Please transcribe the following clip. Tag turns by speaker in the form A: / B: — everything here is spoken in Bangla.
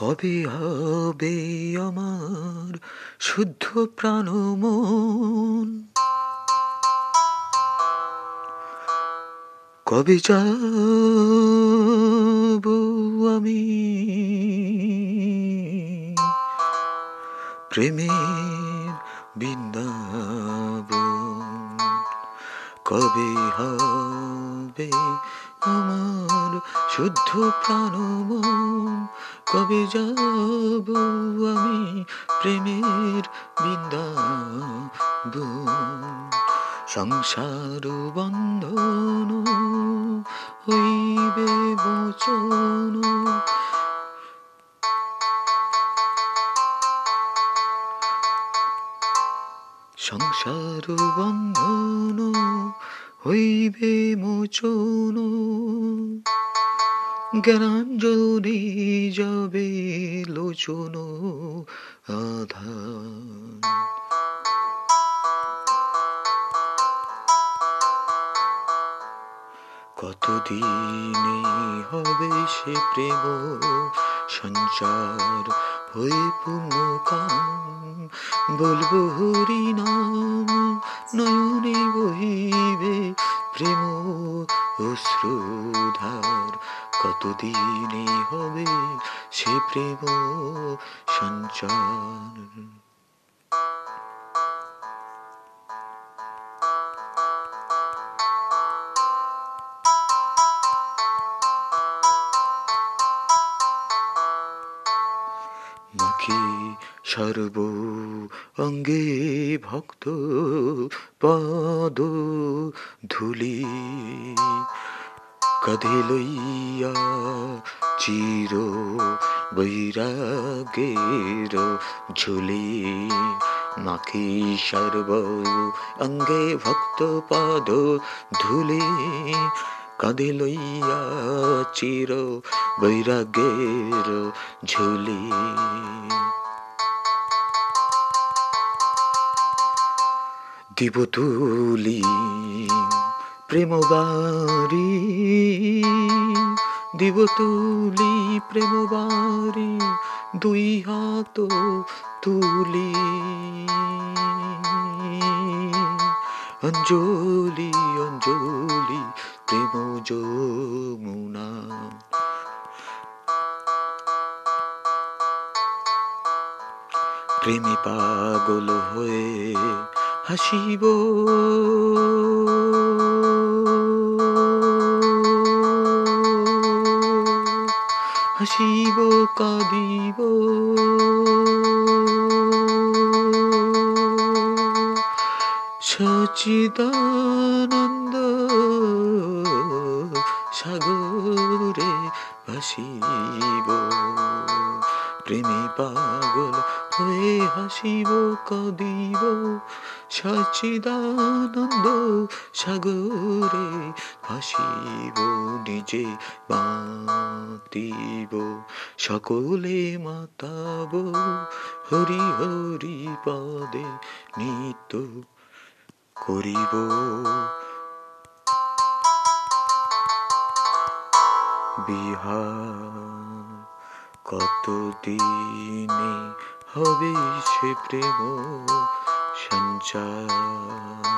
A: কবে হবে আমার শুদ্ধ প্রাণ মন কবে যাব আমি? প্রেমের বৃন্দাবন কবে হবে আমার শুদ্ধ প্রাণ কবে যাব আমি প্রেমের বৃন্দাবন? সংসার বন্ধন সংসার বন্ধন, হইবে মোচন। জ্ঞানাঞ্জলি যাবে লোচন আধান। কতদিনে হবে সে প্রেম? সঞ্চার হয়ে পূর্ণ কাম বলব হরি নাম নয়নে বহিবে প্রেম অশ্রুধার কতদিনে হবে সে প্রেম সঞ্চার? মাখি সর্ব অঙ্গে ভক্ত পদ ধুলি। কাঁধে লইয়া চির বৈরাগের ঝুলি। মাখি সর্ব অঙ্গে ভক্ত পদ ধুলি। কাঁধে লইয়া চির বৈরাগের ঝুলি। দিব তুলি প্রেম বাড়ি। দিব তুলি প্রেম বাড়ি দুই হাত তুলি। অঞ্জলি অঞ্জলি প্রেম যমুনা প্রেমে পাগল হয়ে হাসিব। হাসিব কাঁদিব। সচিদানন্দ সাগরে ভাসিব। প্রেমে পাগল হয়ে হাসিব, কদিব। সচিদানন্দ সাগরে ভাসিব, নিজে মাতিব সকলে মাতাব, হরি হরি পদে নিত্য করিব। বিহার। কতদিনে হবে সে প্রেম সঞ্চার?